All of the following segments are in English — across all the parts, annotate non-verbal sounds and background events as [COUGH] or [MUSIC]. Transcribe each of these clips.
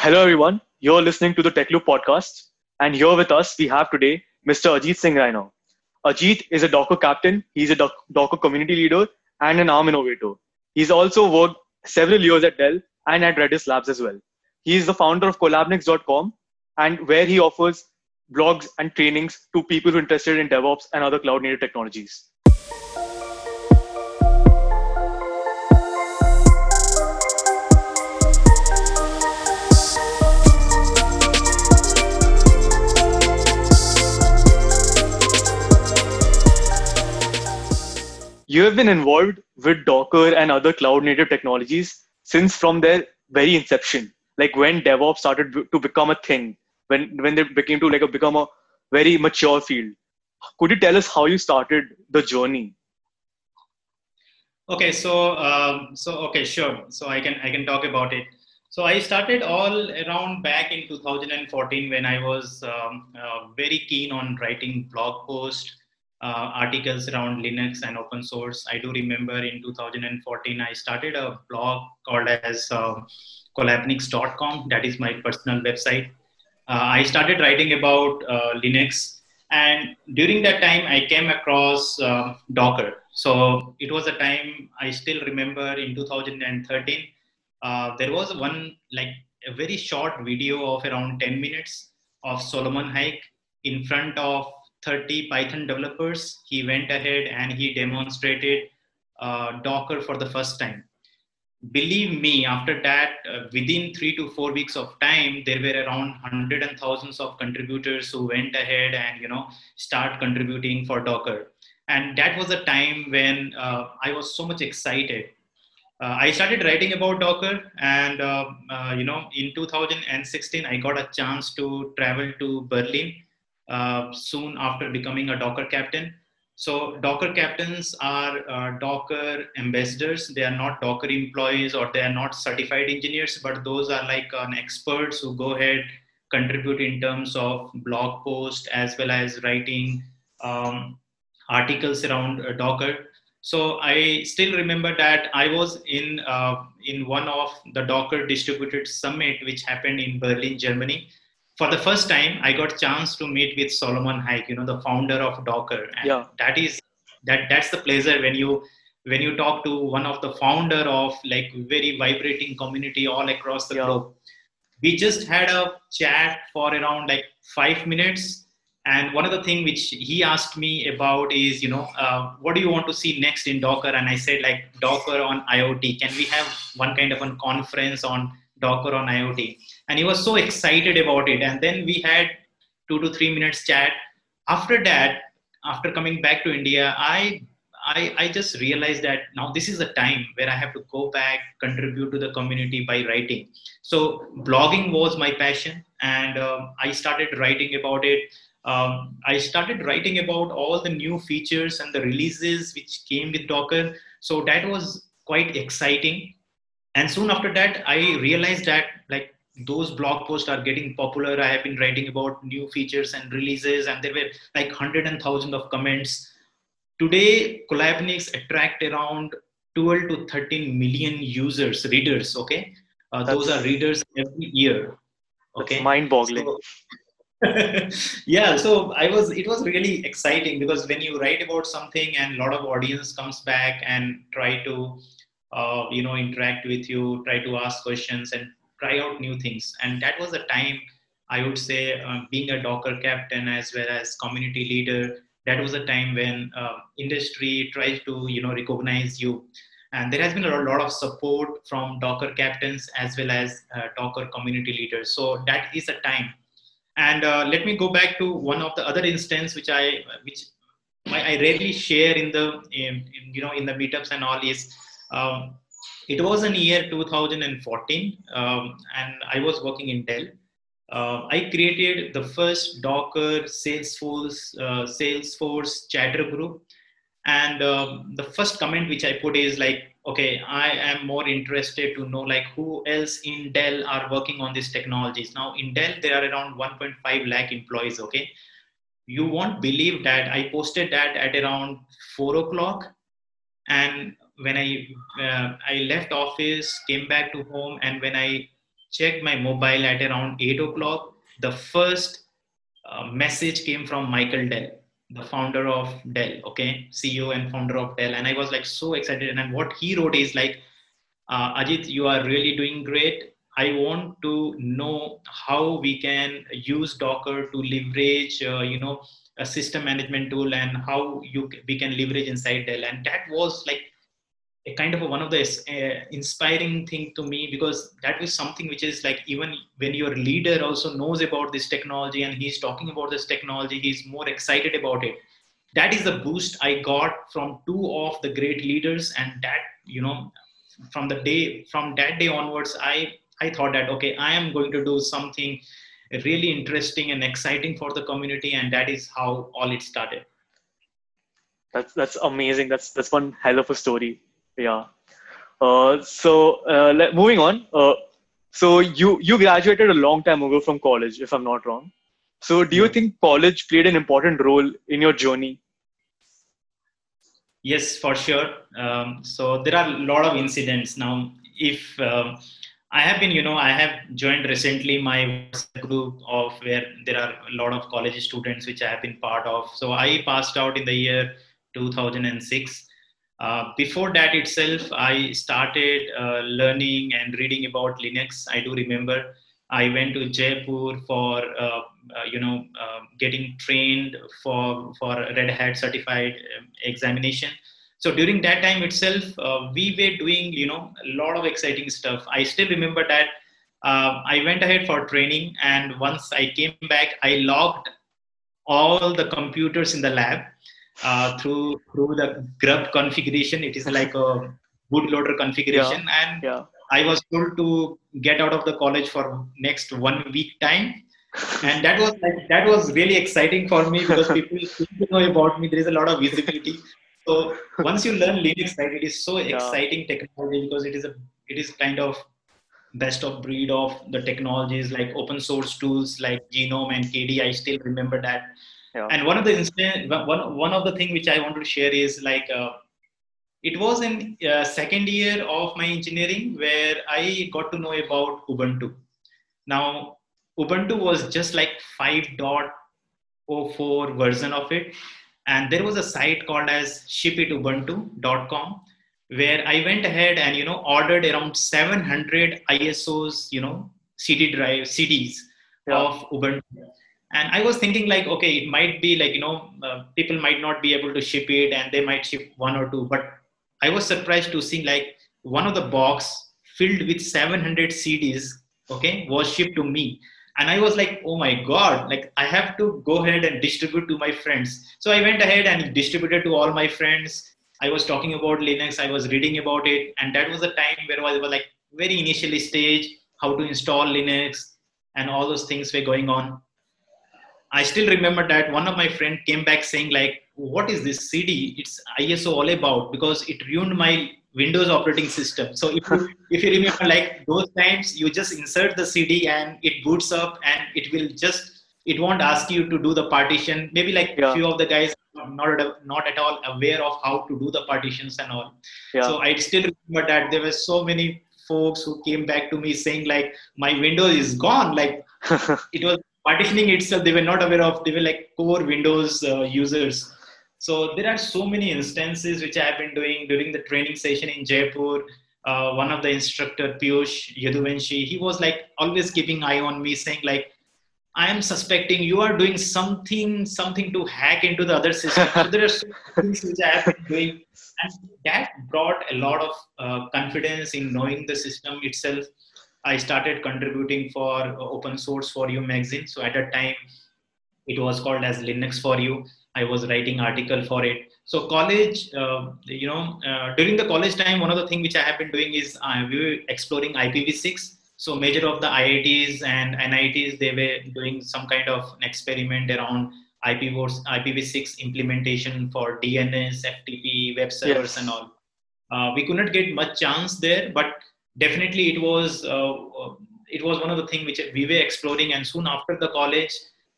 hello, everyone. You're listening to the Tech Loop podcast. And here with us, we have today Mr. Ajit Singh Raina. Ajit is a Docker captain, he's a Docker community leader, and an ARM innovator. He's also worked several years at Dell and at Redis Labs as well. He is the founder of collabnix.com, and where he offers blogs and trainings to people who are interested in DevOps and other cloud native technologies. You have been involved with Docker and other cloud native technologies since from their very inception, like when DevOps started to become a thing, when when they became to like a, become a very mature field. Could you tell us how you started the journey? Okay, so um, so okay, sure. So I can I can talk about it. So I started all around back in 2014 when I was um, uh, very keen on writing blog posts uh, articles around Linux and open source. I do remember in 2014, I started a blog called as uh. That is my personal website. Uh, I started writing about uh, Linux. And during that time, I came across uh, Docker. So it was a time I still remember in 2013. Uh, there was one, like a very short video of around 10 minutes of Solomon Hykes in front of 30 Python developers. He went ahead and he demonstrated uh, Docker for the first time. Believe me, after that, uh, within three to four weeks of time, there were around hundred and thousands of contributors who went ahead and you know start contributing for Docker. And that was a time when uh, I was so much excited. Uh, I started writing about Docker, and uh, uh, you know, in 2016, I got a chance to travel to Berlin uh, soon after becoming a Docker captain. So Docker captains are uh, Docker ambassadors. They are not Docker employees or they are not certified engineers, but those are like uh, experts who go ahead contribute in terms of blog post as well as writing um, articles around uh, Docker. So I still remember that I was in uh, in one of the Docker distributed summit which happened in Berlin, Germany for the first time i got chance to meet with solomon hykes you know the founder of docker. And yeah. that is that that's the pleasure when you when you talk to one of the founder of like very vibrating community all across the yeah. globe. We just had a chat for around like five minutes. And one of the thing which he asked me about is you know uh, what do you want to see next in docker? And i said like docker on iot can we have one kind of a conference on docker on iot and he was so excited about it and then we had two to three minutes chat after that after coming back to india i I, I just realized that now this is the time where I have to go back, contribute to the community by writing. So blogging was my passion, and um, I started writing about it. Um, I started writing about all the new features and the releases which came with Docker. So that was quite exciting. And soon after that, I realized that like those blog posts are getting popular. I have been writing about new features and releases, and there were like hundred and thousand of comments. Today, Collabnix attract around 12 to 13 million users, readers. Okay, uh, those are readers every year. Okay, mind-boggling. So, [LAUGHS] yeah so i was it was really exciting because when you write about something and a lot of audience comes back and try to uh, you know interact with you try to ask questions and try out new things. And that was a time I would say uh, being a Docker captain as well as community leader. That was a time when uh, industry tries to you know recognize you, and there has been a lot of support from Docker captains as well as uh, Docker community leaders. So that is a time. And uh, let me go back to one of the other instance which I which I rarely share in the in, in, you know in the meetups and all is um, it was in year 2014 um, and i was working in dell. Uh, i created the first docker salesforce uh, salesforce chatter group. And um, the first comment which i put is like okay i am more interested to know like who else in dell are working on these technologies. Now in dell there are around 1.5 lakh employees okay? You won't believe that i posted that at around 4 o'clock. And when I uh, I left office, came back to home, and when I checked my mobile at around 8 o'clock, the first uh, message came from Michael Dell, the founder of Dell, okay, CEO and founder of Dell. And I was like so excited. And what he wrote is like, uh, Ajit, you are really doing great. I want to know how we can use Docker to leverage, uh, you know, a system management tool and how you we can leverage inside Dell. And that was like a kind of a, one of the uh, inspiring thing to me because that was something which is like even when your leader also knows about this technology and he's talking about this technology, he's more excited about it. That is the boost I got from two of the great leaders, and that you know, from the day from that day onwards, I I thought that okay, I am going to do something really interesting and exciting for the community, and that is how all it started. That's that's amazing. That's that's one hell of a story. Yeah. Uh, so uh, let, moving on. Uh, so you you graduated a long time ago from college, if I'm not wrong. So do you think college played an important role in your journey? Yes, for sure. Um, so there are a lot of incidents now. If um, I have been, you know, I have joined recently my group of where there are a lot of college students which I have been part of. So I passed out in the year 2006. Uh, before that itself, I started uh, learning and reading about Linux. I do remember I went to Jaipur for uh, uh you know uh, getting trained for for Red Hat certified um, examination. So during that time itself uh, we were doing you know a lot of exciting stuff. I still remember that i went ahead for training and once i came back i logged all the computers in the lab uh, through through the grub configuration it is [LAUGHS] like a bootloader configuration yeah. and yeah. i was told to get out of the college for next one week time and that was like, that was really exciting for me because [LAUGHS] people know about me there is a lot of visibility so once you learn Linux, right, it is so yeah. exciting technology because it is a it is kind of best of breed of the technologies like open source tools like GNOME and KDE. I still remember that. Yeah. And one of the instant, one one of the thing which I wanted to share is like uh, it was in uh, second year of my engineering where I got to know about Ubuntu. Now Ubuntu was just like 5.04 version of it and there was a site called as shipitubuntu.com where i went ahead and you know ordered around 700 isos you know cd drive cds yeah. of ubuntu and i was thinking like okay it might be like you know uh, people might not be able to ship it and they might ship one or two. But i was surprised to see like one of the box filled with 700 cds okay was shipped to me. And i was like oh my god like i have to go ahead and distribute to my friends. So i went ahead and distributed to all my friends. I was talking about linux. I was reading about it. And that was the time where i was like very initially stage how to install linux and all those things were going on i still remember that one of my friend came back saying like what is this cd it's iso all about because it ruined my Windows operating system. So if you, [LAUGHS] if you remember, like those times, you just insert the CD and it boots up, and it will just it won't ask you to do the partition. Maybe like a yeah. few of the guys not not at all aware of how to do the partitions and all. Yeah. So I still remember that there were so many folks who came back to me saying like my Windows is gone. Like [LAUGHS] it was partitioning itself. They were not aware of. They were like core Windows uh, users so there are so many instances which I have been doing during the training session in Jaipur. Uh, one of the instructor Piyush Yaduvanshi, he was like always keeping eye on me, saying like, "I am suspecting you are doing something, something to hack into the other system." so there are so things which I have been doing, and that brought a lot of uh, confidence in knowing the system itself. I started contributing for uh, Open Source for You magazine. So at that time, it was called as Linux for You I was writing article for it. So college, uh, you know, uh, during the college time, one of the things which I have been doing is uh, we were exploring IPv6. So major of the IITs and NITs, they were doing some kind of experiment around IPv6, IPv6 implementation for DNS, FTP, web servers, yes. and all. Uh, we could not get much chance there, but definitely it was uh, it was one of the things which we were exploring. And soon after the college,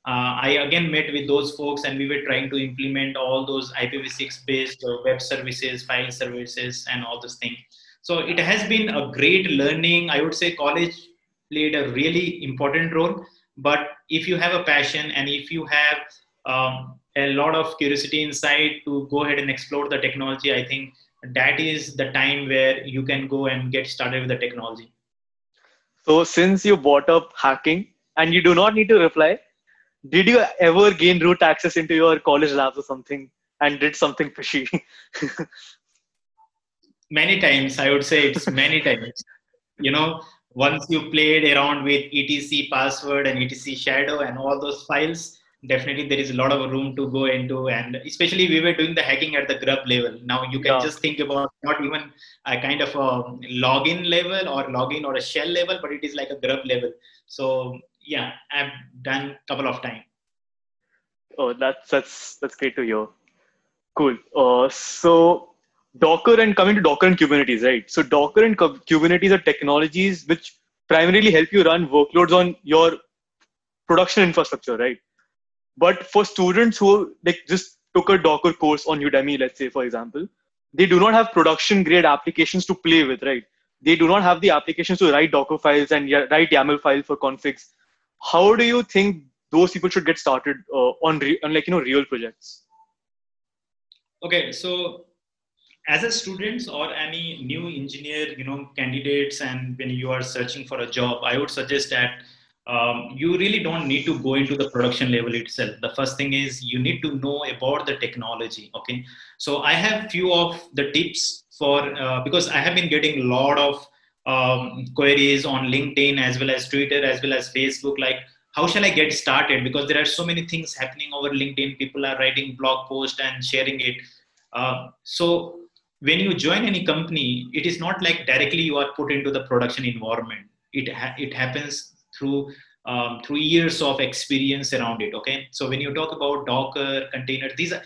uh, I again met with those folks and we were trying to implement all those IPv6 based uh, web services, file services, and all those things. So it has been a great learning. I would say college played a really important role. But if you have a passion and if you have um, a lot of curiosity inside to go ahead and explore the technology, I think that is the time where you can go and get started with the technology. So, since you brought up hacking and you do not need to reply, did you ever gain root access into your college labs or something and did something fishy? [LAUGHS] many times, I would say it's many times. You know, once you played around with etc password and etc shadow and all those files, definitely there is a lot of room to go into and especially we were doing the hacking at the grub level. Now you can yeah. just think about not even a kind of a login level or login or a shell level but it is like a grub level. So yeah i've done a couple of times oh that's that's that's great to hear. Cool. Uh, so docker and coming to docker and kubernetes right? So docker and kubernetes are technologies which primarily help you run workloads on your production infrastructure right but for students who like just took a Docker course on Udemy, let's say for example, they do not have production grade applications to play with, right? They do not have the applications to write Docker files and write YAML files for configs. How do you think those people should get started uh, on, re- on like you know real projects? Okay, so as a student or any new engineer, you know, candidates, and when you are searching for a job, I would suggest that um, you really don't need to go into the production level itself. The first thing is you need to know about the technology okay? So i have few of the tips for uh, because i have been getting a lot of um, queries on linkedin as well as twitter as well as facebook like how shall i get started? Because there are so many things happening over linkedin. People are writing blog posts and sharing it. Uh, so when you join any company it is not like directly you are put into the production environment. It ha- it happens through um, through years of experience around it okay? So when you talk about docker container these are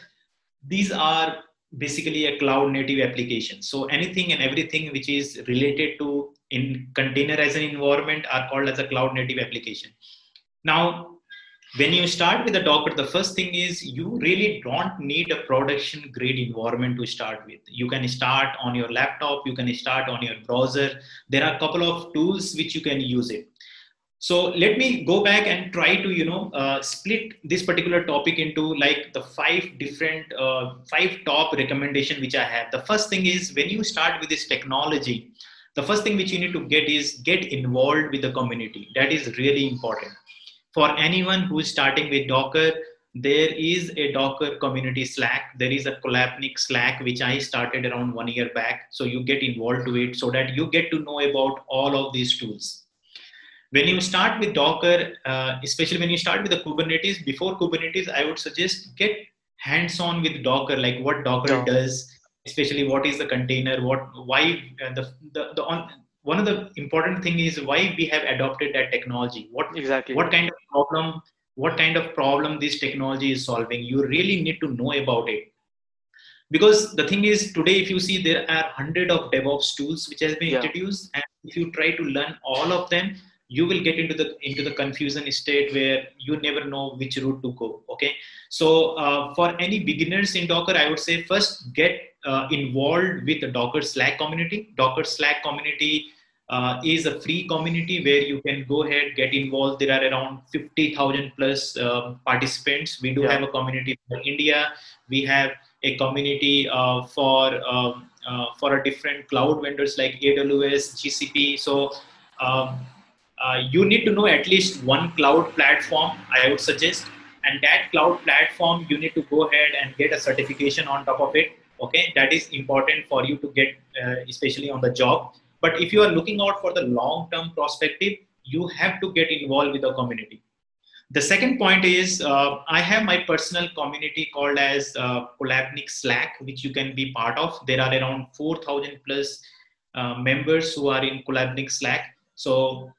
these are basically a cloud native application. So anything and everything which is related to in container as an environment are called as a cloud native application. Now when you start with the docker the first thing is you really don't need a production grade environment to start with. You can start on your laptop you can start on your browser. There are a couple of tools which you can use it so let me go back and try to you know uh, split this particular topic into like the five different uh, five top recommendation which i have. The first thing is when you start with this technology the first thing which you need to get is get involved with the community. That is really important. For anyone who is starting with docker there is a docker community slack. There is a collabnix slack which i started around one year back. So you get involved to it so that you get to know about all of these tools when you start with Docker, uh, especially when you start with the Kubernetes, before Kubernetes, I would suggest get hands-on with Docker, like what Docker yeah. does, especially what is the container, what why uh, the the, the on, one of the important thing is why we have adopted that technology. What exactly? What kind of problem? What kind of problem this technology is solving? You really need to know about it because the thing is today if you see there are hundred of devops tools which has been yeah. introduced and if you try to learn all of them you will get into the into the confusion state where you never know which route to go okay? So uh, for any beginners in docker i would say first get uh, involved with the docker slack community. Docker slack community uh, is a free community where you can go ahead get involved. There are around 50000 plus uh, participants. We do yeah. have a community for india. We have a community uh, for um, uh, for a different cloud vendors like aws gcp so um, uh, you need to know at least one cloud platform, I would suggest. And that cloud platform, you need to go ahead and get a certification on top of it. Okay, that is important for you to get, uh, especially on the job. But if you are looking out for the long term perspective, you have to get involved with the community. The second point is uh, I have my personal community called as uh, Slack, which you can be part of. There are around 4,000 plus uh, members who are in Collabnix Slack. So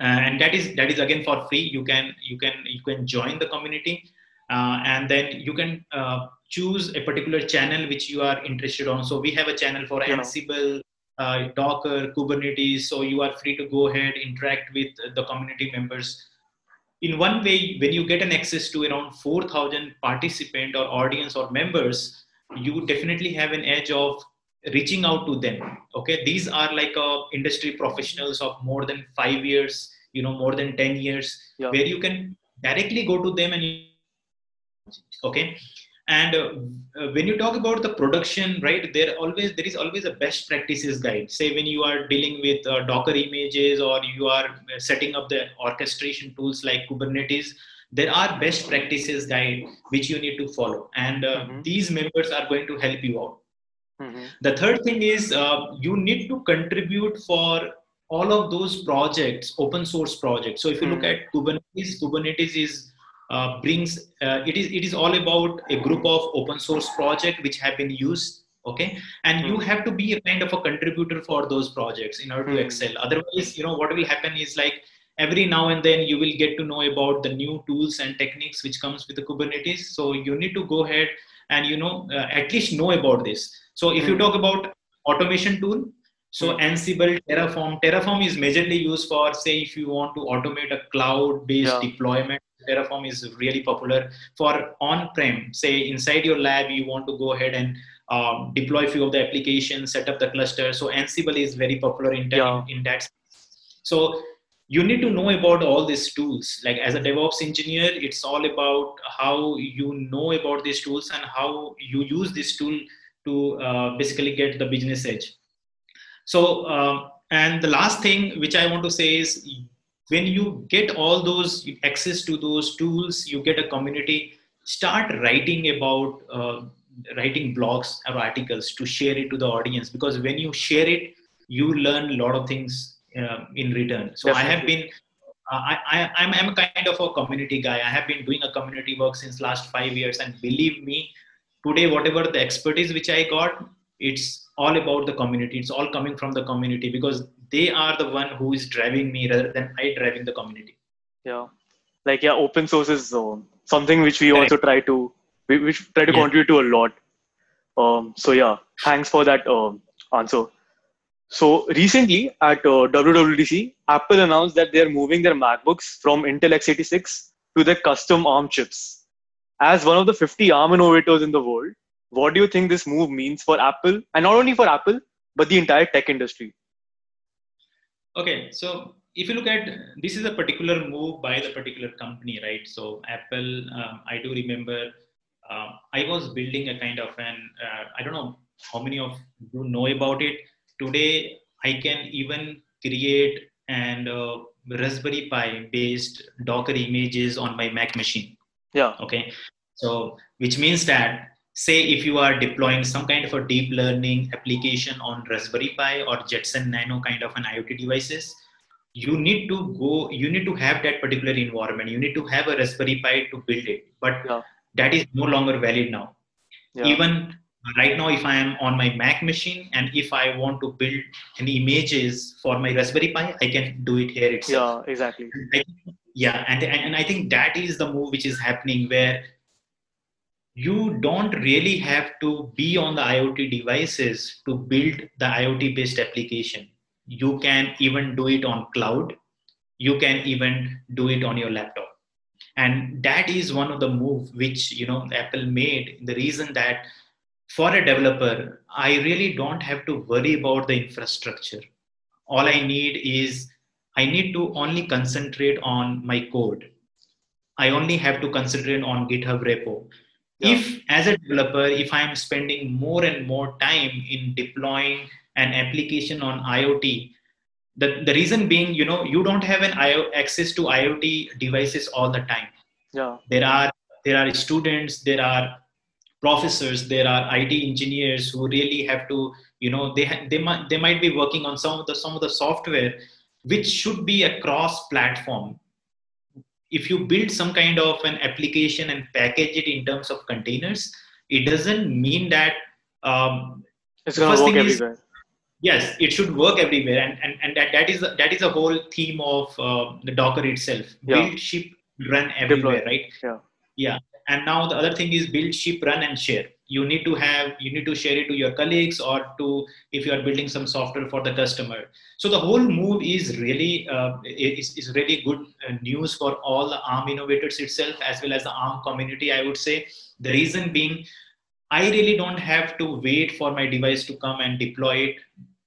and that is that is again for free. You can you can you can join the community uh, and then you can uh, choose a particular channel which you are interested on. So we have a channel for yeah. ansible uh, docker kubernetes. So you are free to go ahead interact with the community members. In one way when you get an access to around 4000 participant or audience or members you definitely have an edge of reaching out to them okay? These are like uh, industry professionals of more than 5 years you know more than 10 years Yeah. where you can directly go to them and okay? And uh, when you talk about the production right there always there is always a best practices guide. Say when you are dealing with uh, docker images or you are uh, setting up the orchestration tools like kubernetes there are best practices guide which you need to follow. And uh, Mhm. these members are going to help you out Mhm. the third thing is uh, you need to contribute for all of those projects, open source projects. So if you look Mm. at Kubernetes, Kubernetes is uh, brings uh, it is it is all about a group of open source project which have been used. Okay, and you Mm. have to be a kind of a contributor for those projects in order to Mm. excel. Otherwise, you know what will happen is like every now and then you will get to know about the new tools and techniques which comes with the Kubernetes. So you need to go ahead and you know uh, at least know about this so if you Mm. talk about automation tool, so Mm. Ansible, Terraform. Terraform is majorly used for say if you want to automate a cloud-based Yeah. deployment. Terraform is really popular for on-prem. Say inside your lab, you want to go ahead and um, deploy few of the applications, set up the cluster. So Ansible is very popular in, that- Yeah. in that. So you need to know about all these tools. Like as a DevOps engineer, it's all about how you know about these tools and how you use this tool to uh, basically get the business edge. So, um, and the last thing which I want to say is when you get all those access to those tools, you get a community, start writing about uh, writing blogs or articles to share it to the audience because when you share it, you learn a lot of things uh, in return. So I have been uh, I, I, I'm, I'm a kind of a community guy. I have been doing a community work since last five years, and believe me, today whatever the expertise which I got, it's all about the community. It's all coming from the community because they are the one who is driving me rather than I driving the community. Yeah. Like yeah, open source is um, something which we Correct. also try to we, we try to Yeah. contribute to a lot. Um, so yeah, thanks for that um, answer. So recently at uh, WWDC, Apple announced that they are moving their MacBooks from Intel x86 to their custom ARM chips. As one of the 50 ARM innovators in the world, what do you think this move means for Apple, and not only for Apple, but the entire tech industry? Okay, so if you look at this is a particular move by the particular company, right? So Apple, um, I do remember uh, I was building a kind of an uh, I don't know how many of you know about it. Today I can even create and uh, Raspberry Pi based Docker images on my Mac machine Yeah. okay so which means that say if you are deploying some kind of a deep learning application on raspberry pi or jetson nano kind of an iot devices you need to go you need to have that particular environment you need to have a raspberry pi to build it but Yeah. that is no longer valid now Yeah. even right now if i am on my mac machine and if i want to build any images for my raspberry pi i can do it here itself yeah. Exactly. I yeah and, and and i think that is the move which is happening where you don't really have to be on the iot devices to build the iot based application you can even do it on cloud you can even do it on your laptop and that is one of the move which you know apple made the reason that for a developer i really don't have to worry about the infrastructure all i need is i need to only concentrate on my code i only have to concentrate on github repo Yeah. if as a developer if i am spending more and more time in deploying an application on iot the, the reason being you know you don't have an IO, access to iot devices all the time Yeah. there are there are students there are professors there are it engineers who really have to you know they ha- they might they might be working on some of the some of the software which should be a cross platform if you build some kind of an application and package it in terms of containers it doesn't mean that um, It's gonna work thing is- everywhere. yes it should work everywhere and and, and that, that is that is a whole theme of uh, the docker itself Yeah. build ship run everywhere Deploy. right Yeah. yeah and now the other thing is build ship run and share. You need to have you need to share it to your colleagues or to if you are building some software for the customer. So the whole move is really uh, is, is really good uh, news for all the arm innovators itself as well as the arm community i would say. The reason being I really don't have to wait for my device to come and deploy it.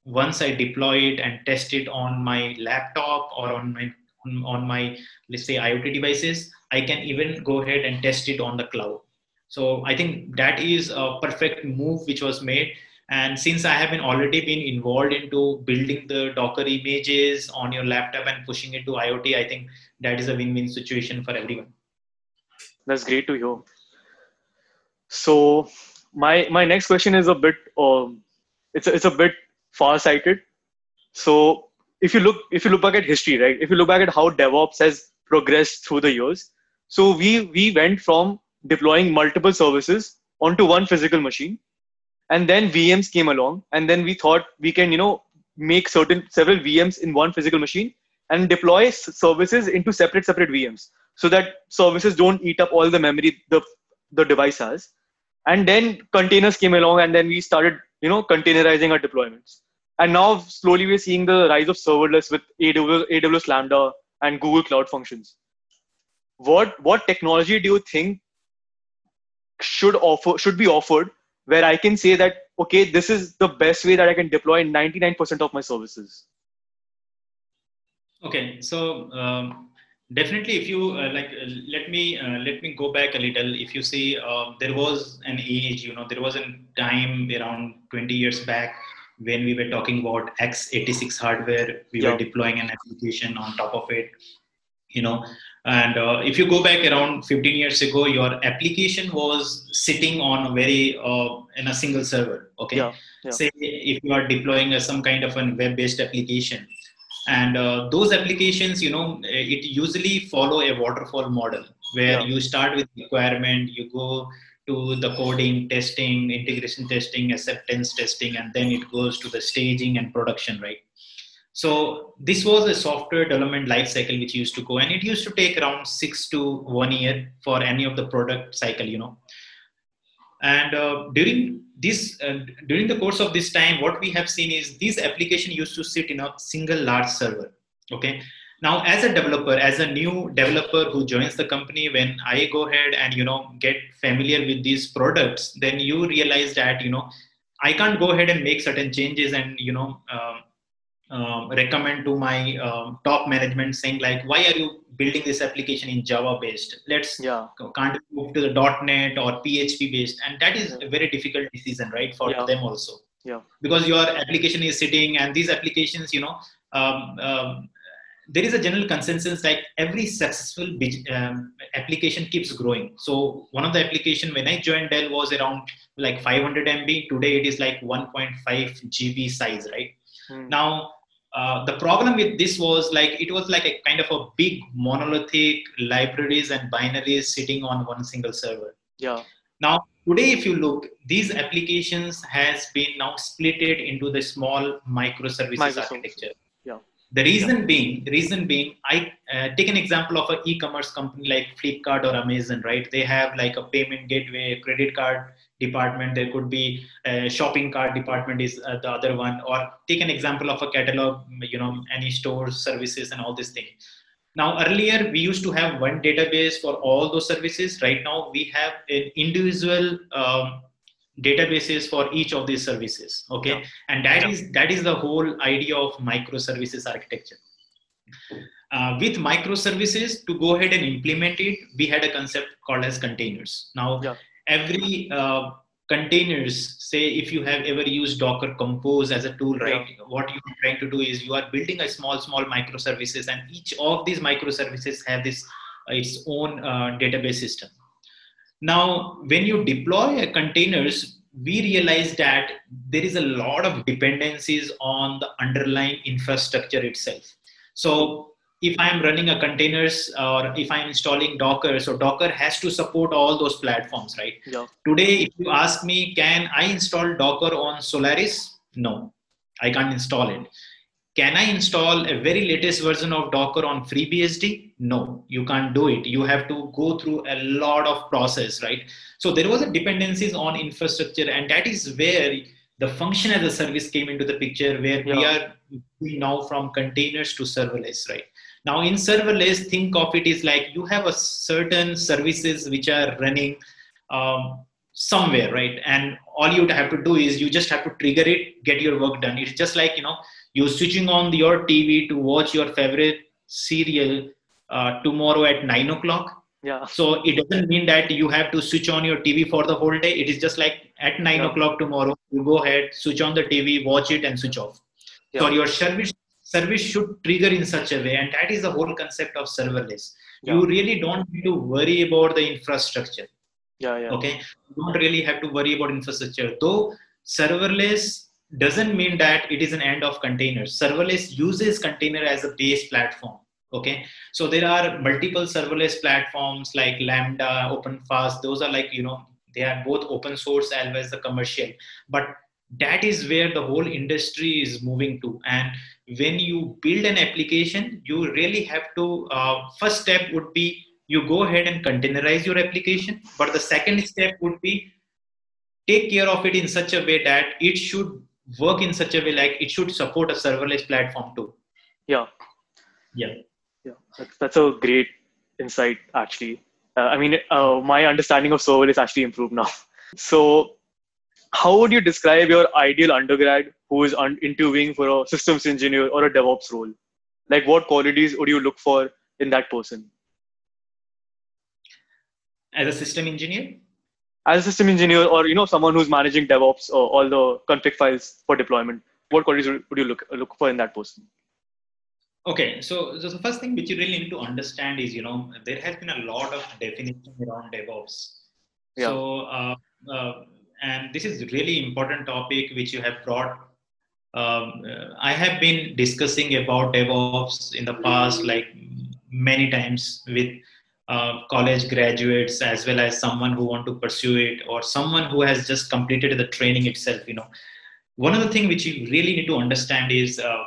Once I deploy it and test it on my laptop or on my on my let's say IoT devices, I can even go ahead and test it on the cloud. So I think that is a perfect move which was made. And since I have been already been involved into building the Docker images on your laptop and pushing it to IoT, I think that is a win-win situation for everyone. That's great to hear. So my my next question is a bit um, it's it's a bit far sighted. So if you look if you look back at history, right? If you look back at how DevOps has progressed through the years, so we we went from deploying multiple services onto one physical machine, and then VMs came along, and then we thought we can you know make certain several VMs in one physical machine and deploy services into separate separate VMs so that services don't eat up all the memory the the device has and then containers came along and then we started you know containerizing our deployments and now slowly we're seeing the rise of serverless with AWS, AWS Lambda and Google Cloud Functions. What what technology do you think should offer should be offered where I can say that okay, this is the best way that I can deploy 99% of my services? Okay, so um, definitely if you uh, like uh, let me uh, let me go back a little if you see uh, there was an age you know there was a time around 20 years back when we were talking about x86 hardware we yeah. were deploying an application on top of it you know and uh, if you go back around 15 years ago your application was sitting on a very uh, in a single server okay yeah. Yeah. say if you are deploying a, some kind of a web based application and uh, those applications you know it usually follow a waterfall model where yeah. you start with requirement you go to the coding testing integration testing acceptance testing and then it goes to the staging and production right? So this was a software development life cycle which used to go and it used to take around six to one year for any of the product cycle you know? And uh, during this uh, during the course of this time what we have seen is this application used to sit in a single large server okay now as a developer as a new developer who joins the company when i go ahead and you know get familiar with these products then you realize that you know i can't go ahead and make certain changes and you know um, um, recommend to my um, top management saying like why are you building this application in java based let's yeah. can't move to the. Net or php based and that is a very difficult decision right for yeah. them also. Yeah. Because your application is sitting and these applications you know um, um, there is a general consensus like every successful um, application keeps growing. So one of the application when i joined dell was around like 500 mb today it is like 1.5 gb size right? Hmm. now uh, the problem with this was like it was like a kind of a big monolithic libraries and binaries sitting on one single server. Yeah. Now today if you look these applications has been now splitted into the small microservices, microservices. architecture the reason yeah. being reason being i uh, take an example of an e-commerce company like flipkart or amazon right? They have like a payment gateway credit card department. There could be a shopping cart department is uh, the other one. Or take an example of a catalog you know any stores services and all these things. Now earlier we used to have one database for all those services. Right now we have an individual um, databases for each of these services okay? Yeah. and that yeah. is that is the whole idea of microservices architecture. Uh, with microservices to go ahead and implement it we had a concept called as containers. Now yeah. every uh, containers say if you have ever used docker compose as a tool right what you are trying to do is you are building a small small microservices and each of these microservices have this uh, its own uh, database system now when you deploy containers we realize that there is a lot of dependencies on the underlying infrastructure itself so if I'm running a containers or if I'm installing Docker, so Docker has to support all those platforms, right? Yeah. Today, if you ask me, can I install Docker on Solaris? No, I can't install it. Can I install a very latest version of Docker on FreeBSD? No, you can't do it. You have to go through a lot of process, right? So there was a dependencies on infrastructure, and that is where the function as a service came into the picture, where yeah. we are we now from containers to serverless, right? Now in serverless, think of it is like you have a certain services which are running um, somewhere right? And all you have to do is you just have to trigger it get your work done. It's just like you know you're switching on your tv to watch your favorite serial uh, tomorrow at 9 o'clock. Yeah. So it doesn't mean that you have to switch on your tv for the whole day. It is just like at 9 Yeah. o'clock tomorrow you go ahead switch on the tv watch it and switch off. So your service service should trigger in such a way and that is the whole concept of serverless. Yeah. you really don't need to worry about the infrastructure yeah yeah. Okay? You don't really have to worry about infrastructure. Though serverless doesn't mean that it is an end of containers serverless uses container as a base platform. Okay? So there are multiple serverless platforms like lambda OpenFaaS. Those are like you know they are both open source as well as the commercial. But that is where the whole industry is moving to. And when you build an application you really have to uh, first step would be you go ahead and containerize your application but the second step would be take care of it in such a way that it should work in such a way like it should support a serverless platform too. Yeah. Yeah. Yeah. That's, that's a great insight actually. Uh, i mean uh, my understanding of serverless is actually improved now. [LAUGHS] So how would you describe your ideal undergrad who is un- interviewing for a systems engineer or a devops role? Like what qualities would you look for in that person as a system engineer? As a system engineer or you know someone who's managing devops or all the config files for deployment what qualities would you look look for in that person okay so, so the first thing which you really need to understand is you know there has been a lot of definition around devops. Yeah. so uh, uh, and this is really important topic which you have brought. Um, uh, i have been discussing about devops in the past like many times with uh, college graduates as well as someone who want to pursue it or someone who has just completed the training itself you know one of the thing which you really need to understand is uh,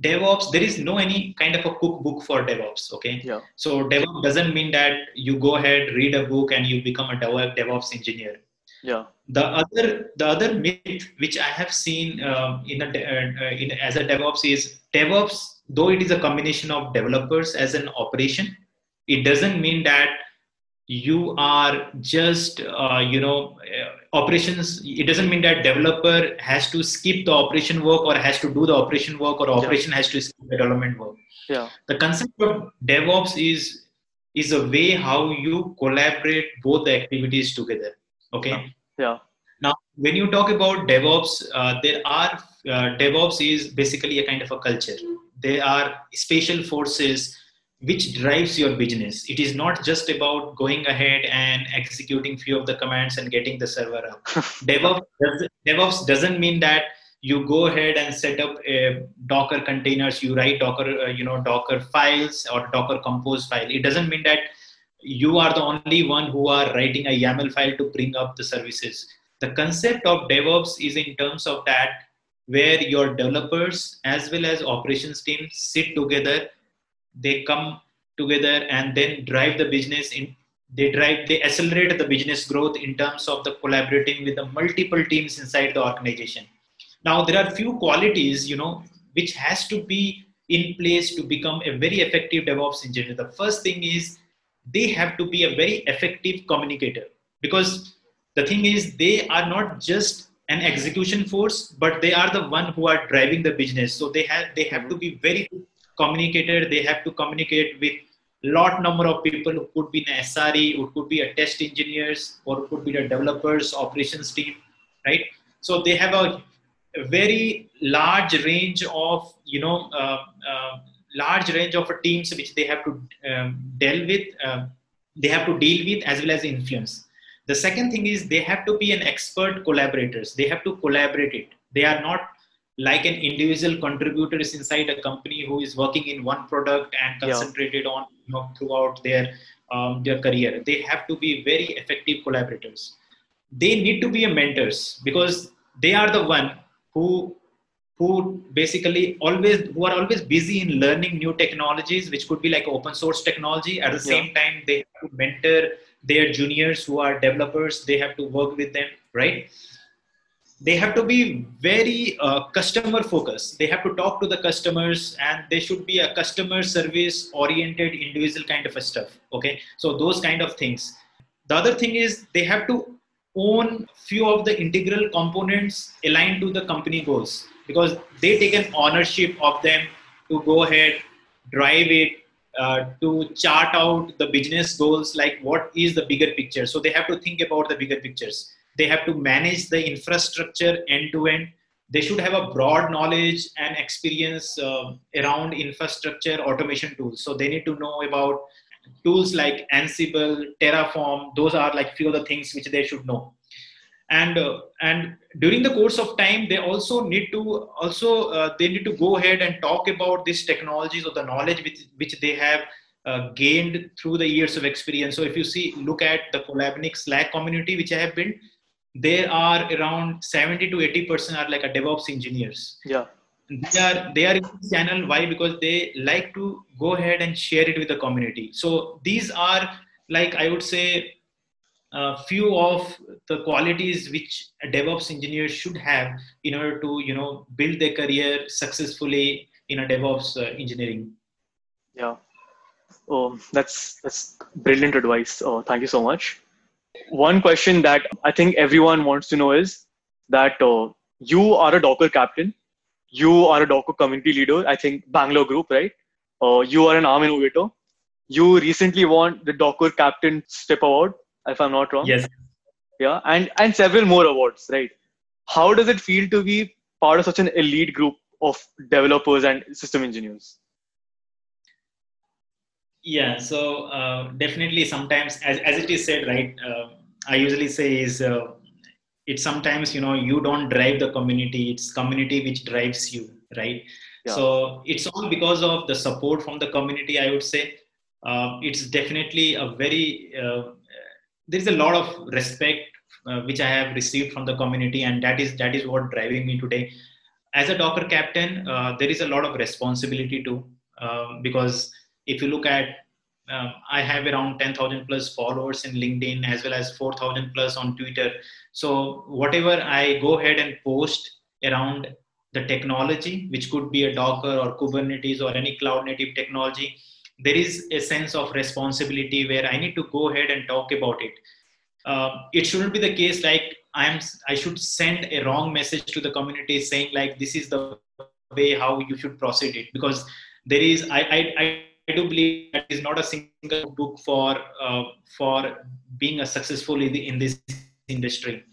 DevOps, there is no any kind of a cookbook for DevOps. Okay. Yeah. So DevOps doesn't mean that you go ahead, read a book, and you become a Dev- DevOps engineer. yeah The other, the other myth which I have seen um, in a uh, in as a DevOps is DevOps, though it is a combination of developers as an operation, it doesn't mean that you are just uh, you know uh, operations it doesn't mean that developer has to skip the operation work or has to do the operation work or operation has to skip the development work. Yeah. The concept of devops is is a way how you collaborate both the activities together okay? Yeah. Now when you talk about devops uh, there are uh, devops is basically a kind of a culture. They are special forces which drives your business it is not just about going ahead and executing few of the commands and getting the server up [LAUGHS] DevOps, does, DevOps doesn't mean that you go ahead and set up a Docker containers, you write Docker, uh, you know, Docker files or Docker compose file. It doesn't mean that you are the only one who are writing a YAML file to bring up the services. The concept of DevOps is in terms of that where your developers as well as operations team sit together, they come together and then drive the business in they drive they accelerate the business growth in terms of the collaborating with the multiple teams inside the organization. Now there are few qualities you know which has to be in place to become a very effective devops engineer. The first thing is they have to be a very effective communicator because the thing is they are not just an execution force but they are the one who are driving the business. So they have they have mm-hmm. to be very communicator they have to communicate with lot number of people who could be an SRE, who could be a test engineers, or could be the developers, operations team, right? So they have a, a very large range of, you know, uh, uh, large range of teams which they have to um, deal with, uh, they have to deal with as well as influence. The second thing is they have to be an expert collaborators. They have to collaborate it. They are not like an individual contributor is inside a company who is working in one product and Yeah. concentrated on you know throughout their um, their career. They have to be very effective collaborators. They need to be a mentors because they are the one who who basically always who are always busy in learning new technologies which could be like open source technology. At the Yeah. same time they have to mentor their juniors who are developers. They have to work with them right they have to be very uh, customer focused. They have to talk to the customers and they should be a customer service oriented individual kind of a stuff okay? So those kind of things. The other thing is they have to own few of the integral components aligned to the company goals because they take an ownership of them to go ahead drive it uh, to chart out the business goals like what is the bigger picture. So they have to think about the bigger pictures they have to manage the infrastructure end to end they should have a broad knowledge and experience uh, around infrastructure automation tools. So they need to know about tools like ansible terraform. Those are like few of the things which they should know. And uh, and during the course of time they also need to also uh, they need to go ahead and talk about these technologies or the knowledge which, which they have uh, gained through the years of experience. So if you see look at the collabnix slack community which i have built there are around 70 to 80 percent are like a devops engineers. Yeah. They are they are in this channel. Why? Because they like to go ahead and share it with the community. So these are like i would say a few of the qualities which a devops engineer should have in order to you know build their career successfully in a devops uh, engineering. Yeah. Oh that's that's brilliant advice. Oh thank you so much one question that I think everyone wants to know is that uh, you are a Docker captain, you are a Docker community leader, I think Bangalore group, right? Uh, you are an ARM innovator. You recently won the Docker Captain Step Award, if I'm not wrong. Yes. Yeah, and and several more awards, right? How does it feel to be part of such an elite group of developers and system engineers? Yeah so uh, definitely sometimes as, as it is said right uh, i usually say is uh, it's sometimes you know you don't drive the community it's community which drives you right? Yeah. so it's all because of the support from the community i would say. Uh, it's definitely a very uh, there's a lot of respect uh, which i have received from the community and that is that is what driving me today. As a docker captain there is a lot of responsibility too because if you look at um, I have around 10,000 plus followers in LinkedIn as well as 4,000 plus on Twitter. So whatever I go ahead and post around the technology, which could be a Docker or Kubernetes or any cloud native technology, there is a sense of responsibility where I need to go ahead and talk about it. Uh, it shouldn't be the case like I am. I should send a wrong message to the community saying like this is the way how you should proceed it because there is I, I I do believe that is not a single book for uh, for being a successful in, the, in this industry.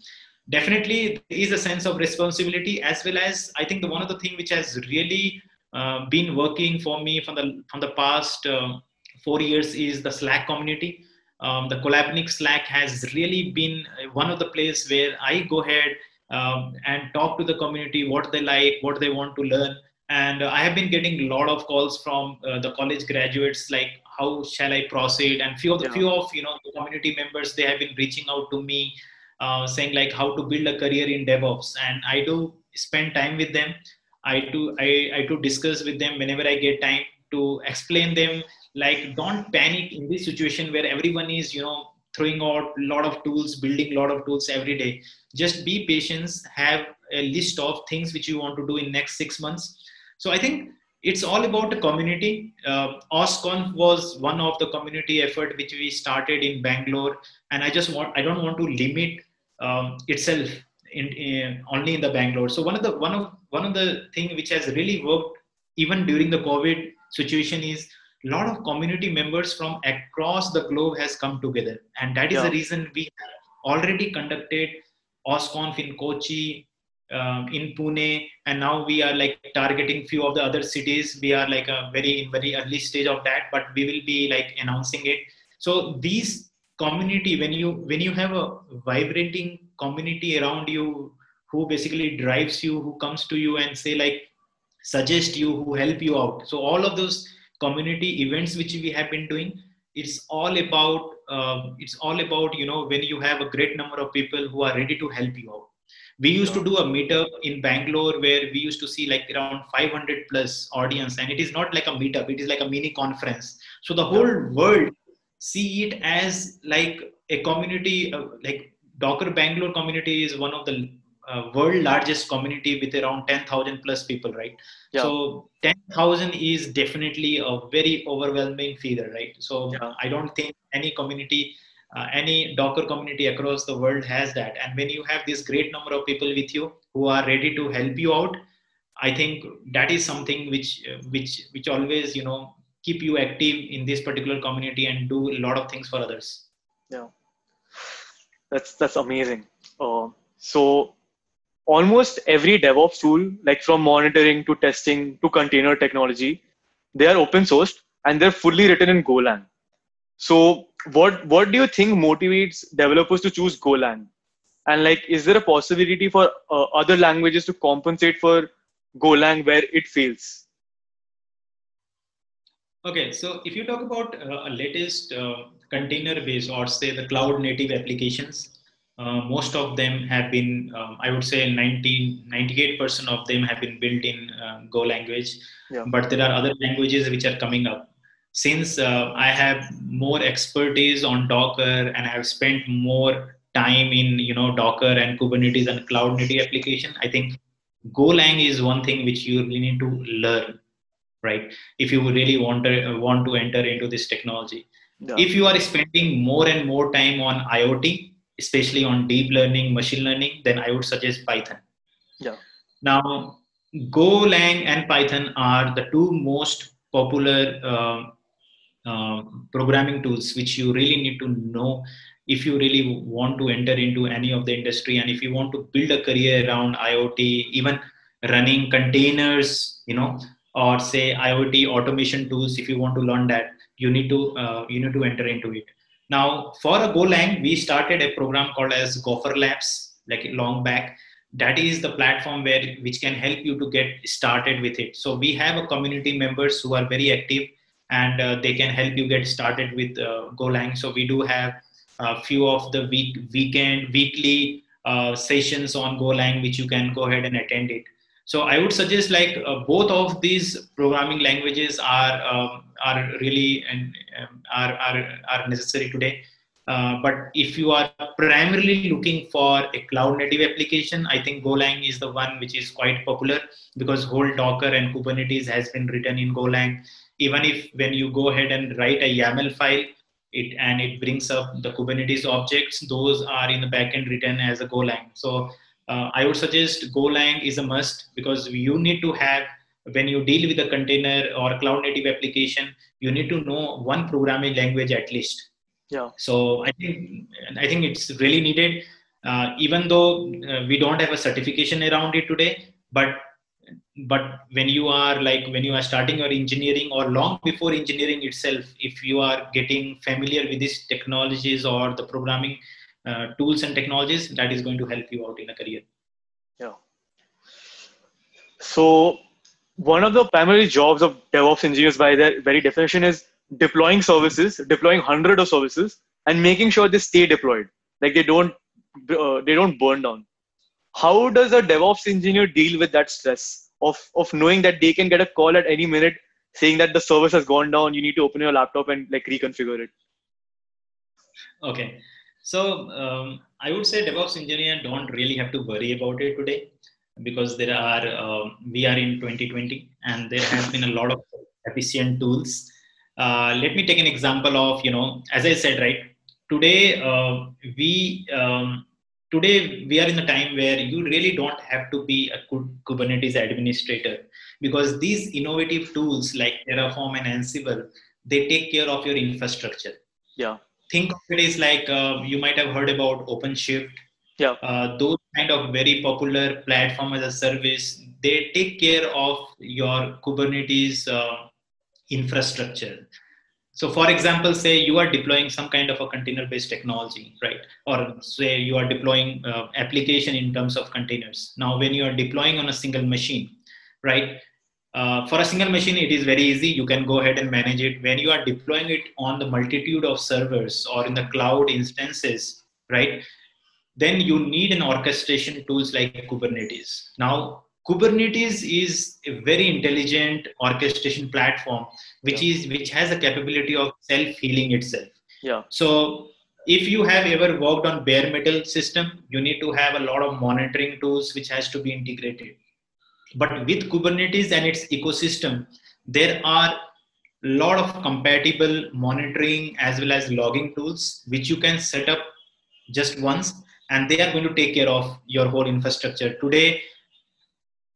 Definitely, there is a sense of responsibility as well as I think the one of the thing which has really uh, been working for me from the from the past uh, four years is the Slack community. Um, the Collabnix Slack has really been one of the places where I go ahead um, and talk to the community what they like, what they want to learn, and i have been getting a lot of calls from uh, the college graduates like how shall i proceed? And few of the yeah. few of you know the community members they have been reaching out to me uh, saying like how to build a career in devops. And i do spend time with them. I do I, I do discuss with them whenever i get time to explain them. Like don't panic in this situation where everyone is you know throwing out a lot of tools building a lot of tools every day. Just be patient. Have a list of things which you want to do in next six months so I think it's all about the community. Uh, OSCONF was one of the community effort which we started in Bangalore, and I just want I don't want to limit um, itself in, in, only in the Bangalore. So one of the one of one of the thing which has really worked even during the COVID situation is a lot of community members from across the globe has come together, and that is yeah. the reason we already conducted OSCONF in Kochi, um, in Pune, and now we are like targeting few of the other cities. We are like a very very early stage of that, but we will be like announcing it. So these community, when you when you have a vibrating community around you, who basically drives you, who comes to you and say like suggest you, who help you out. So all of those community events which we have been doing, it's all about uh, it's all about you know when you have a great number of people who are ready to help you out we used to do a meetup in bangalore where we used to see like around 500 plus audience and it is not like a meetup it is like a mini conference. So the whole world see it as like a community uh, like docker bangalore community is one of the uh, world largest community with around 10000 plus people right? Yeah. so 10000 is definitely a very overwhelming figure right? So yeah. i don't think any community uh, any docker community across the world has that. And when you have this great number of people with you who are ready to help you out i think that is something which which which always you know keep you active in this particular community and do a lot of things for others. Yeah. That's that's amazing. Uh, so almost every devops tool like from monitoring to testing to container technology they are open sourced and they're fully written in golang so what what do you think motivates developers to choose golang? And like is there a possibility for uh, other languages to compensate for golang where it fails? Okay so if you talk about uh, a latest uh, container based or say the cloud native applications uh, most of them have been um, i would say 90 98% of them have been built in uh, go language. Yeah. but there are other languages which are coming up since uh, I have more expertise on Docker and I have spent more time in you know Docker and Kubernetes and cloud native application, I think Golang is one thing which you really need to learn, right? If you really want to want to enter into this technology. Yeah. If you are spending more and more time on IoT, especially on deep learning, machine learning, then I would suggest Python. Yeah. Now, Golang and Python are the two most popular uh, uh, programming tools which you really need to know if you really want to enter into any of the industry and if you want to build a career around iot even running containers you know or say iot automation tools if you want to learn that you need to uh, you need to enter into it. Now for a golang we started a program called as gopher labs like long back. That is the platform where which can help you to get started with it. So we have a community members who are very active and uh, they can help you get started with uh, Golang. So we do have a few of the week, weekend, weekly uh, sessions on Golang, which you can go ahead and attend it. So I would suggest like uh, both of these programming languages are um, are really and um, are, are are necessary today. Uh, but if you are primarily looking for a cloud native application, I think Golang is the one which is quite popular because whole Docker and Kubernetes has been written in Golang even if when you go ahead and write a YAML file, it and it brings up the Kubernetes objects, those are in the backend written as a Golang. So uh, I would suggest Golang is a must because you need to have when you deal with a container or cloud native application, you need to know one programming language at least. Yeah. So I think I think it's really needed. Uh, even though uh, we don't have a certification around it today, but but when you are like when you are starting your engineering or long before engineering itself if you are getting familiar with these technologies or the programming uh, tools and technologies that is going to help you out in a career. Yeah. So one of the primary jobs of devops engineers by their very definition is deploying services deploying hundred of services and making sure they stay deployed. Like they don't uh, they don't burn down. How does a devops engineer deal with that stress of of knowing that they can get a call at any minute saying that the service has gone down you need to open your laptop and like reconfigure it. Okay. So um, i would say devops engineer don't really have to worry about it today because there are we are in 2020 and there has been a lot of efficient tools. Uh, let me take an example of you know as i said right today uh, we um, today we are in a time where you really don't have to be a kubernetes administrator because these innovative tools like terraform and ansible they take care of your infrastructure. Yeah. Think of it as like uh, you might have heard about openshift. Yeah. Uh, those kind of very popular platform as a service they take care of your kubernetes uh, infrastructure so for example say you are deploying some kind of a container based technology right? Or say you are deploying uh, application in terms of containers. Now when you are deploying on a single machine right? Uh, for a single machine it is very easy. You can go ahead and manage it. When you are deploying it on the multitude of servers or in the cloud instances right? Then you need an orchestration tools like kubernetes. Now Kubernetes is a very intelligent orchestration platform, which yeah. is which has a capability of self healing itself. Yeah. So if you have ever worked on bare metal system, you need to have a lot of monitoring tools which has to be integrated. But with Kubernetes and its ecosystem, there are a lot of compatible monitoring as well as logging tools which you can set up just once and they are going to take care of your whole infrastructure today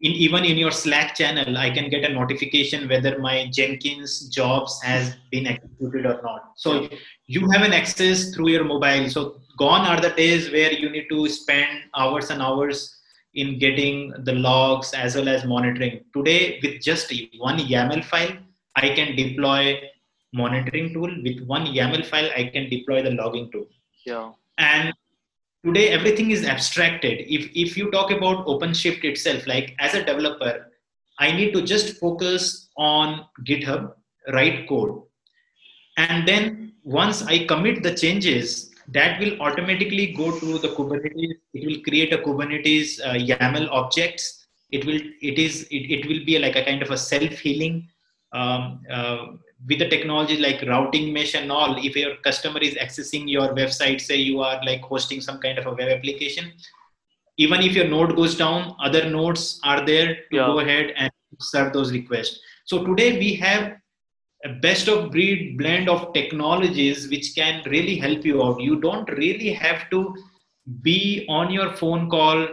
in even in your slack channel i can get a notification whether my jenkins jobs has been executed or not so you have an access through your mobile so gone are the days where you need to spend hours and hours in getting the logs as well as monitoring today with just one yaml file I can deploy monitoring tool with one YAML file. I can deploy the logging tool. Yeah. And today everything is abstracted. If if you talk about OpenShift itself, like as a developer, I need to just focus on GitHub, write code, and then once I commit the changes, that will automatically go to the Kubernetes. It will create a Kubernetes uh, YAML objects. It will it is it, it will be like a kind of a self healing um, uh, with the technology like routing mesh and all if your customer is accessing your website say you are like hosting some kind of a web application even if your node goes down other nodes are there to yeah. go ahead and serve those requests. So today we have a best of breed blend of technologies which can really help you out. You don't really have to be on your phone call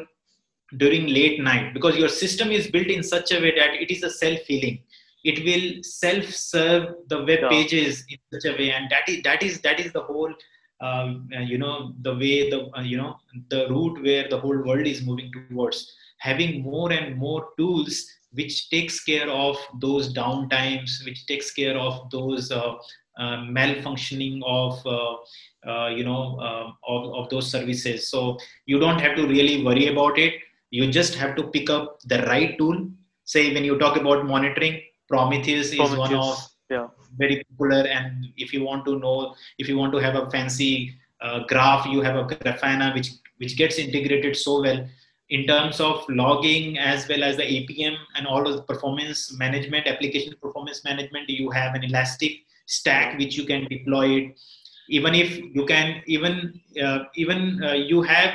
during late night because your system is built in such a way that it is a self healing it will self-serve the web pages in such a way. And that is that is that is the whole um, uh, you know the way the uh, you know the route where the whole world is moving towards. Having more and more tools which takes care of those downtimes which takes care of those uh, uh malfunctioning of uh, uh, you know of, of those services. So you don't have to really worry about it. You just have to pick up the right tool. Say when you talk about monitoring Prometheus is Prometheus. one of yeah. very popular. And if you want to know, if you want to have a fancy uh, graph, you have a Grafana which which gets integrated so well in terms of logging as well as the APM and all of the performance management, application performance management. You have an Elastic stack which you can deploy it. Even if you can, even uh, even uh, you have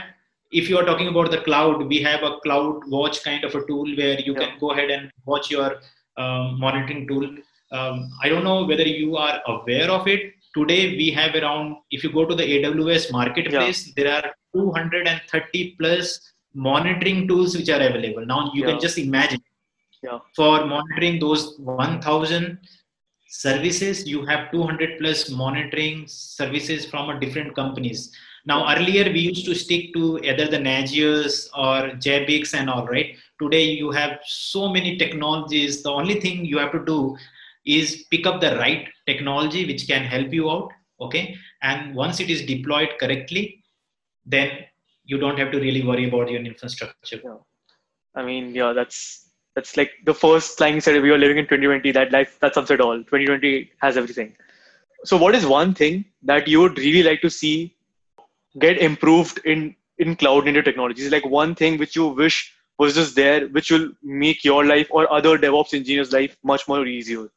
if you are talking about the cloud, we have a CloudWatch kind of a tool where you yeah. can go ahead and watch your um, monitoring tool. Um, I don't know whether you are aware of it. Today we have around, if you go to the AWS marketplace, yeah. there are 230 plus monitoring tools which are available. Now you yeah. can just imagine yeah. for monitoring those 1000 services, you have 200 plus monitoring services from a different companies. Now earlier we used to stick to either the Nagios or Zabbix and all, right? Today you have so many technologies. The only thing you have to do is pick up the right technology which can help you out okay? And once it is deployed correctly then you don't have to really worry about your infrastructure. Yeah. i mean yeah that's that's like the first you said we are living in 2020 that life that sums it all. 2020 has everything. So what is one thing that you would really like to see get improved in in cloud native technologies? Like one thing which you wish was just there which will make your life or other DevOps engineers' life much more easier?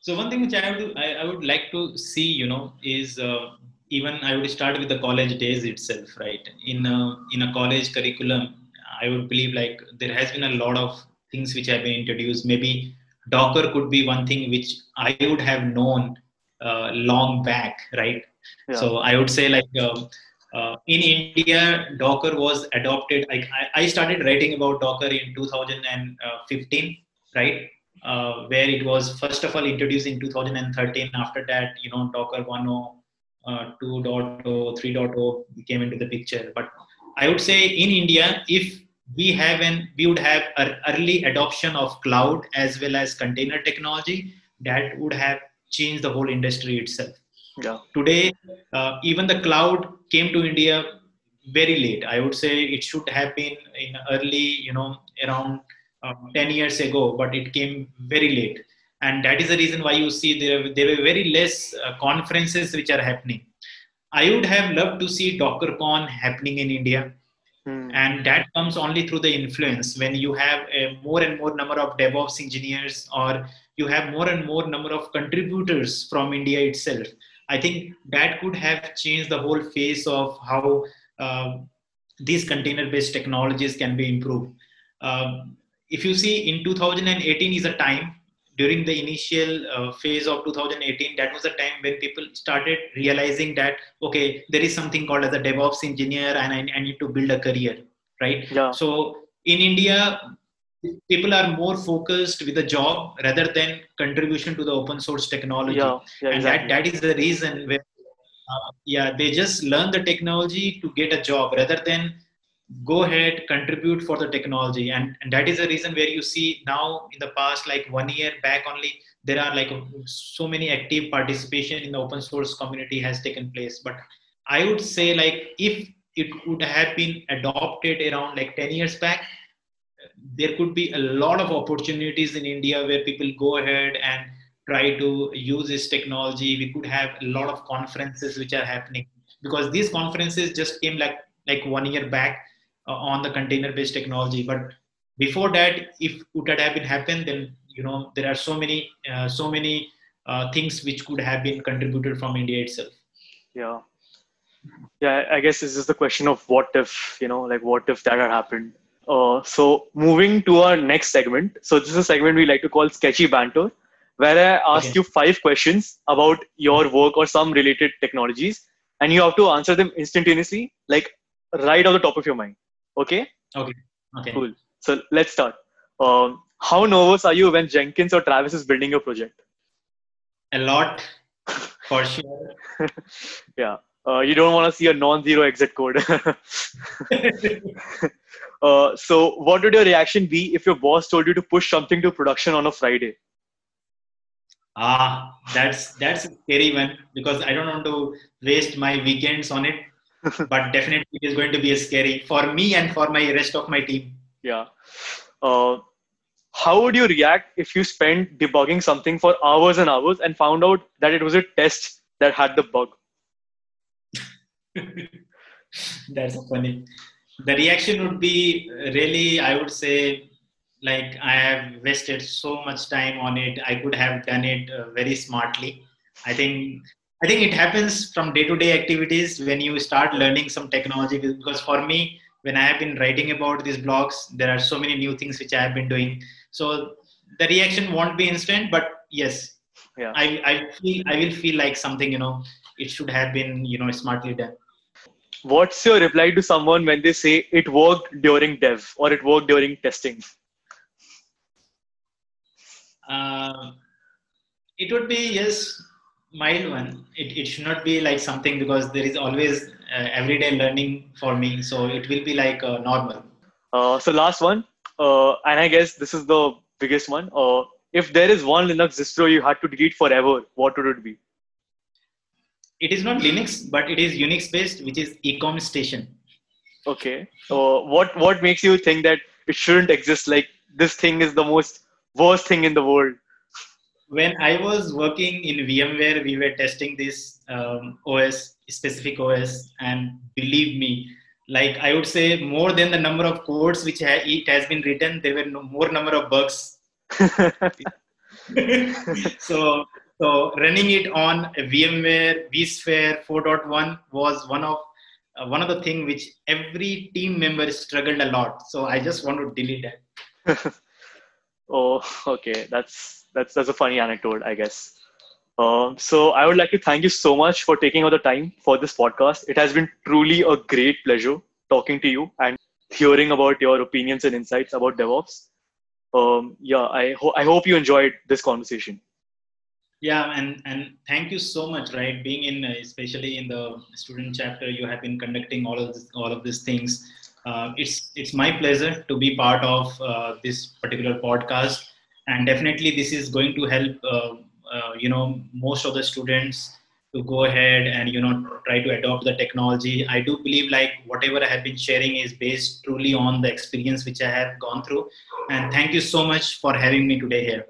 So one thing which I would I, I would like to see, you know, is uh, even I would start with the college days itself, right? In a, in a college curriculum, I would believe like there has been a lot of things which have been introduced. Maybe Docker could be one thing which I would have known uh, long back, right? Yeah. So I would say like um, uh, in India, Docker was adopted. I, I started writing about Docker in 2015, right? Uh, where it was first of all introduced in 2013. After that, you know, Docker 1.0, uh, 2.0, 3.0 came into the picture. But I would say in India, if we have an, we would have an early adoption of cloud as well as container technology, that would have changed the whole industry itself yeah. Today, uh, even the cloud came to India very late. I would say it should have been in early, you know, around um, 10 years ago, but it came very late. And that is the reason why you see there, there were very less uh, conferences which are happening. I would have loved to see DockerCon happening in India. Hmm. And that comes only through the influence when you have a more and more number of DevOps engineers or you have more and more number of contributors from India itself I think that could have changed the whole face of how uh, these container-based technologies can be improved. Um, if you see, in 2018 is a time during the initial uh, phase of 2018 that was the time when people started realizing that okay there is something called as a devops engineer and i, I need to build a career right Yeah. so in india people are more focused with a job rather than contribution to the open source technology Yeah. Yeah. and Exactly. that, that is the reason where uh, yeah they just learn the technology to get a job rather than go ahead contribute for the technology and, and that is the reason where you see now in the past like one year back only there are like so many active participation in the open source community has taken place but i would say like if it would have been adopted around like 10 years back there could be a lot of opportunities in india where people go ahead and try to use this technology we could have a lot of conferences which are happening because these conferences just came like like one year back uh, on the container based technology but before that if it had been happened then you know there are so many uh, so many uh, things which could have been contributed from india itself Yeah. Yeah. I guess this is the question of what if, you know, like what if that had happened. Uh, so moving to our next segment. So this is a segment we like to call sketchy banter, where I ask Okay. you five questions about your work or some related technologies, and you have to answer them instantaneously, like right off the top of your mind. Okay. okay Cool. So let's start. Um, how nervous are you when Jenkins or Travis is building your project? a lot for sure [LAUGHS] yeah. Uh, you don't want to see a non-zero exit code. [LAUGHS] [LAUGHS] uh, so, what would your reaction be if your boss told you to push something to production on a Friday? Ah, that's that's a scary one because I don't want to waste my weekends on it. [LAUGHS] but definitely it is going to be a scary for me and for my rest of my team. Yeah. Uh, how would you react if you spent debugging something for hours and hours and found out that it was a test that had the bug? [LAUGHS] that's funny. The reaction would be really, I would say, like I have wasted so much time on it. I could have done it uh, very smartly. I think I think it happens from day-to-day activities when you start learning some technology. Because for me, when I have been writing about these blogs, there are so many new things which I have been doing. So the reaction won't be instant, but yes, Yeah. I, I feel I will feel like something you know it should have been you know smartly done. What's your reply to someone when they say it worked during dev or it worked during testing? Uh, it would be yes mild one. It, it should not be like something because there is always uh, everyday learning for me. So it will be like uh, normal. Uh, so last one, uh, and I guess this is the biggest one. Uh, if there is one Linux distro you had to delete forever, what would it be? It is not Linux, but it is Unix based, which is eComStation. Okay. so what what makes you think that it shouldn't exist? Like this thing is the most worst thing in the world. When I was working in VMware, we were testing this um, OS, specific OS, and believe me, like I would say, more than the number of codes which ha- it has been written, there were no more number of bugs [LAUGHS] [LAUGHS] so so running it on VMware vSphere 4.1 was one of uh, one of the thing which every team member struggled a lot. So I just want to delete that. [LAUGHS] oh, okay. That's that's that's a funny anecdote, I guess. Um, so I would like to thank you so much for taking out the time for this podcast. It has been truly a great pleasure talking to you and hearing about your opinions and insights about DevOps. Um, yeah, I, ho- I hope you enjoyed this conversation. Yeah, and and thank you so much. Right, being in uh, especially in the student chapter, you have been conducting all of this, all of these things. Uh, it's it's my pleasure to be part of uh, this particular podcast, and definitely this is going to help. Uh, uh, you know, most of the students to go ahead and you know try to adopt the technology. I do believe like whatever I have been sharing is based truly on the experience which I have gone through. And thank you so much for having me today here.